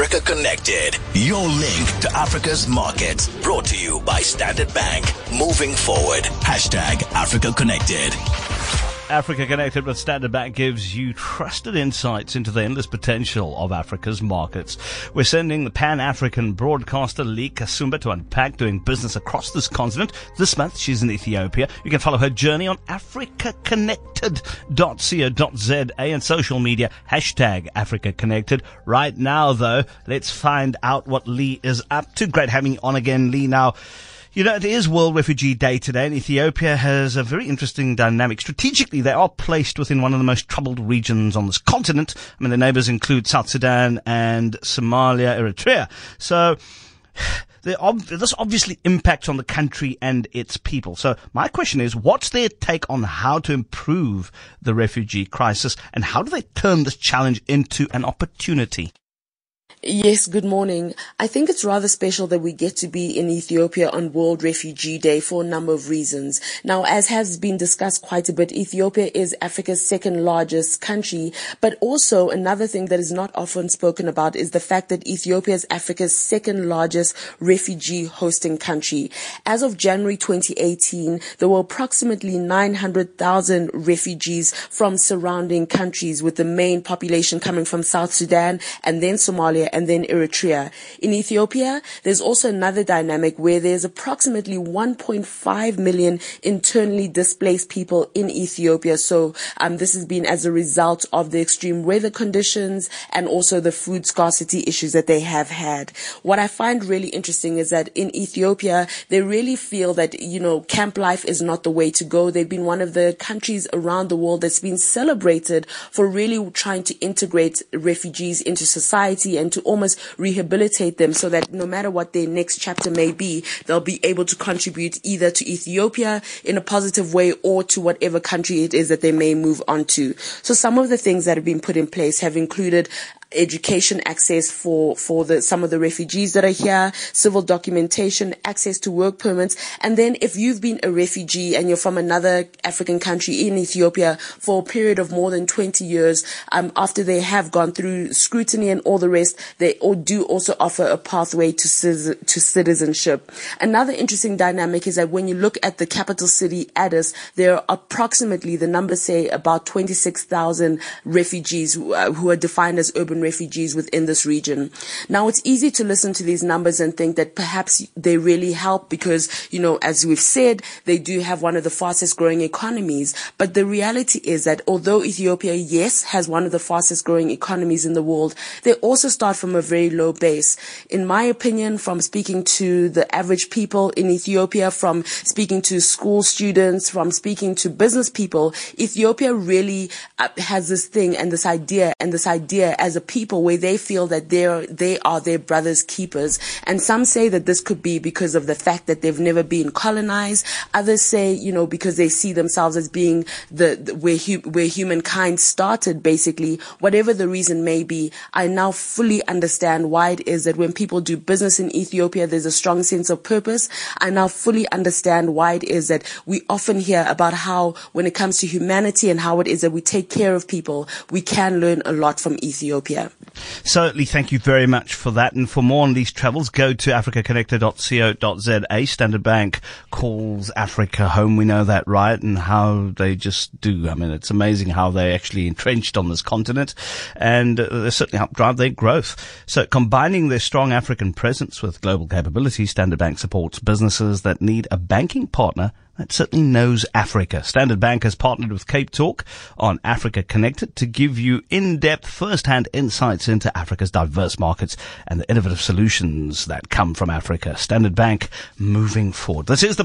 Africa Connected, your link to Africa's markets. Brought to you by Standard Bank. Moving forward. Hashtag Africa Connected. Africa Connected with Standard Bank gives you trusted insights into the endless potential of Africa's markets. We're sending the Pan-African broadcaster Lee Kasumba to unpack doing business across this continent. This month she's in Ethiopia. You can follow her journey on africaconnected.co.za and social media hashtag Africa Connected. Right now though, let's find out what Lee is up to. Great having you on again, Lee. Now, you know, it is World Refugee Day today, and Ethiopia has a very interesting dynamic. Strategically, they are placed within one of the most troubled regions on this continent. I mean, their neighbors include South Sudan and Somalia, Eritrea. So, this obviously impacts on the country and its people. So my question is, what's their take on how to improve the refugee crisis and how do they turn this challenge into an opportunity? Yes, good morning. I think it's rather special that we get to be in Ethiopia on World Refugee Day for a number of reasons. Now, as has been discussed quite a bit, Ethiopia is Africa's second largest country, but also another thing that is not often spoken about is the fact that Ethiopia is Africa's second largest refugee hosting country. As of January 2018, there were approximately 900,000 refugees from surrounding countries with the main population coming from South Sudan and then Somalia and then Eritrea. In Ethiopia, there's also another dynamic where there's approximately 1.5 million internally displaced people in Ethiopia. So um, this has been as a result of the extreme weather conditions and also the food scarcity issues that they have had. What I find really interesting is that in Ethiopia, they really feel that, you know, camp life is not the way to go. They've been one of the countries around the world that's been celebrated for really trying to integrate refugees into society and to to almost rehabilitate them so that no matter what their next chapter may be, they'll be able to contribute either to Ethiopia in a positive way or to whatever country it is that they may move on to. So some of the things that have been put in place have included education access for, for the, some of the refugees that are here, civil documentation, access to work permits. And then if you've been a refugee and you're from another African country in Ethiopia for a period of more than 20 years, um, after they have gone through scrutiny and all the rest, they do also offer a pathway to, to citizenship. Another interesting dynamic is that when you look at the capital city, Addis, there are approximately, the numbers say about 26,000 refugees who, uh, who are defined as urban refugees within this region. Now it's easy to listen to these numbers and think that perhaps they really help because, you know, as we've said, they do have one of the fastest growing economies. But the reality is that although Ethiopia, yes, has one of the fastest growing economies in the world, they also start from a very low base. In my opinion, from speaking to the average people in Ethiopia, from speaking to school students, from speaking to business people, Ethiopia really uh, has this thing and this idea and this idea as a people where they feel that they're, they are their brother's keepers. And some say that this could be because of the fact that they've never been colonized. Others say, you know, because they see themselves as being the, the where, hu- where humankind started, basically. Whatever the reason may be, I now fully understand why it is that when people do business in Ethiopia, there's a strong sense of purpose. I now fully understand why it is that we often hear about how when it comes to humanity and how it is that we take care of people, we can learn a lot from Ethiopia. Certainly, thank you very much for that. And for more on these travels, go to africaconnected.co.za. Standard Bank calls Africa home. We know that, right? And how they just do. I mean, it's amazing how they actually entrenched on this continent and uh, they certainly help drive their growth. So combining their strong African presence with global capabilities, Standard Bank supports businesses that need a banking partner that certainly knows Africa. Standard Bank has partnered with Cape Talk on Africa Connected to give you in-depth first-hand insights into Africa's diverse markets and the innovative solutions that come from Africa. Standard Bank moving forward. This is the